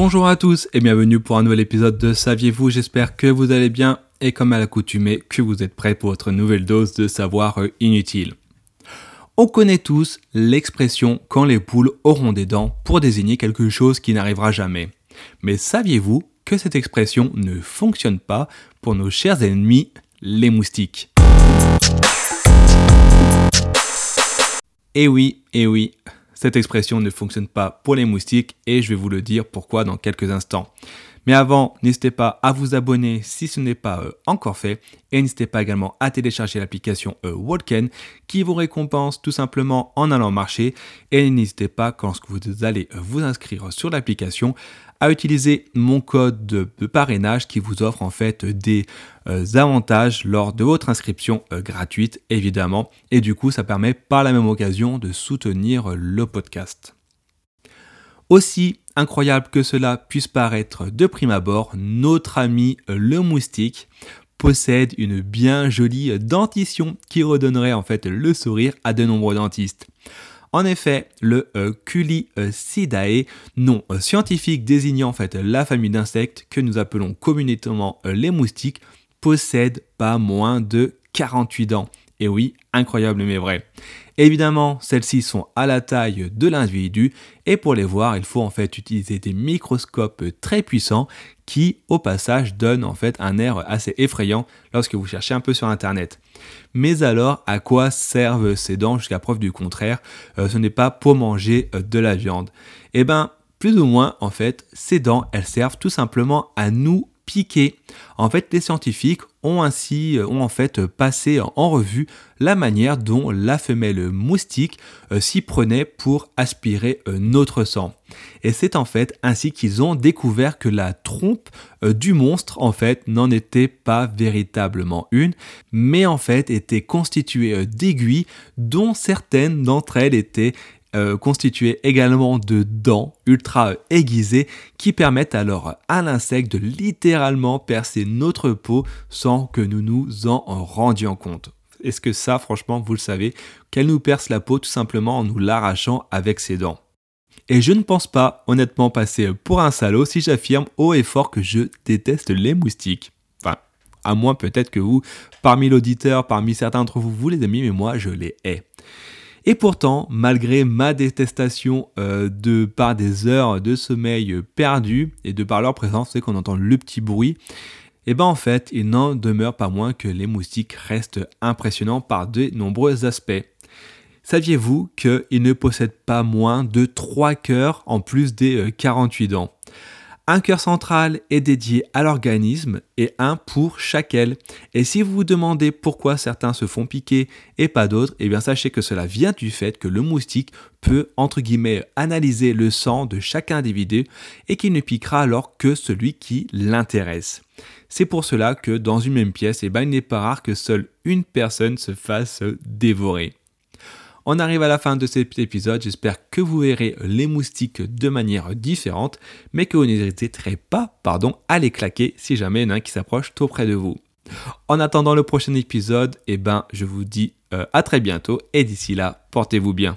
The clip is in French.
Bonjour à tous et bienvenue pour un nouvel épisode de Saviez-vous J'espère que vous allez bien et comme à l'accoutumée que vous êtes prêts pour votre nouvelle dose de savoir inutile. On connaît tous l'expression quand les poules auront des dents pour désigner quelque chose qui n'arrivera jamais. Mais saviez-vous que cette expression ne fonctionne pas pour nos chers ennemis, les moustiques? Eh oui, eh oui, cette expression ne fonctionne pas pour les moustiques et je vais vous le dire pourquoi dans quelques instants. Mais avant, n'hésitez pas à vous abonner si ce n'est pas euh, encore fait. Et n'hésitez pas également à télécharger l'application euh, Walken qui vous récompense tout simplement en allant marcher. Et n'hésitez pas quand vous allez euh, vous inscrire sur l'application à utiliser mon code de, parrainage qui vous offre en fait des avantages lors de votre inscription gratuite évidemment. Et du coup ça permet par la même occasion de soutenir le podcast. Aussi incroyable que cela puisse paraître de prime abord, notre ami le moustique possède une bien jolie dentition qui redonnerait en fait le sourire à de nombreux dentistes. En effet, le euh, Culicidae, nom euh, scientifique désignant en fait la famille d'insectes que nous appelons communément euh, les moustiques, possède pas moins de 48 dents. Et oui, incroyable mais vrai. Évidemment, celles-ci sont à la taille de l'individu et pour les voir, il faut en fait utiliser des microscopes très puissants qui au passage donnent en fait un air assez effrayant lorsque vous cherchez un peu sur internet. Mais alors, à quoi servent ces dents jusqu'à preuve du contraire? Euh, Ce n'est pas pour manger euh, de la viande. Eh bien, plus ou moins en fait, ces dents, elles servent tout simplement à nous piquer. En fait, les scientifiques ont ainsi euh, en fait passé en revue la manière dont la femelle moustique euh, s'y prenait pour aspirer euh, notre sang. Et c'est en fait ainsi qu'ils ont découvert que la trompe du monstre en fait n'en était pas véritablement une, mais en fait était constituée d'aiguilles dont certaines d'entre elles étaient euh, constitué également de dents ultra aiguisées qui permettent alors à l'insecte de littéralement percer notre peau sans que nous nous en rendions compte. Est-ce que ça, franchement, vous le savez, qu'elle nous perce la peau tout simplement en nous l'arrachant avec ses dents et je ne pense pas honnêtement passer pour un salaud si j'affirme haut et fort que je déteste les moustiques. Enfin, à moins peut-être que vous, parmi l'auditeur, parmi certains d'entre vous, vous les amis, mais moi je les hais. Et pourtant, malgré ma détestation euh, de par des heures de sommeil perdues et de par leur présence, c'est qu'on entend le petit bruit, et eh ben en fait, il n'en demeure pas moins que les moustiques restent impressionnants par de nombreux aspects. Saviez-vous qu'ils ne possèdent pas moins de 3 cœurs en plus des 48 euh, dents? Un cœur central est dédié à l'organisme et un pour chaque aile. Et si vous vous demandez pourquoi certains se font piquer et pas d'autres, eh bien sachez que cela vient du fait que le moustique peut entre guillemets analyser le sang de chaque individu et qu'il ne piquera alors que celui qui l'intéresse. C'est pour cela que dans une même pièce, eh ben, il n'est pas rare que seule une personne se fasse dévorer. On arrive à la fin de cet épisode, j'espère que vous verrez les moustiques de manière différente, mais que vous n'hésiterez pas pardon, à les claquer si jamais il y en a un qui s'approche trop près de vous. En attendant le prochain épisode, eh ben, je vous dis euh, à très bientôt et d'ici là, portez-vous bien.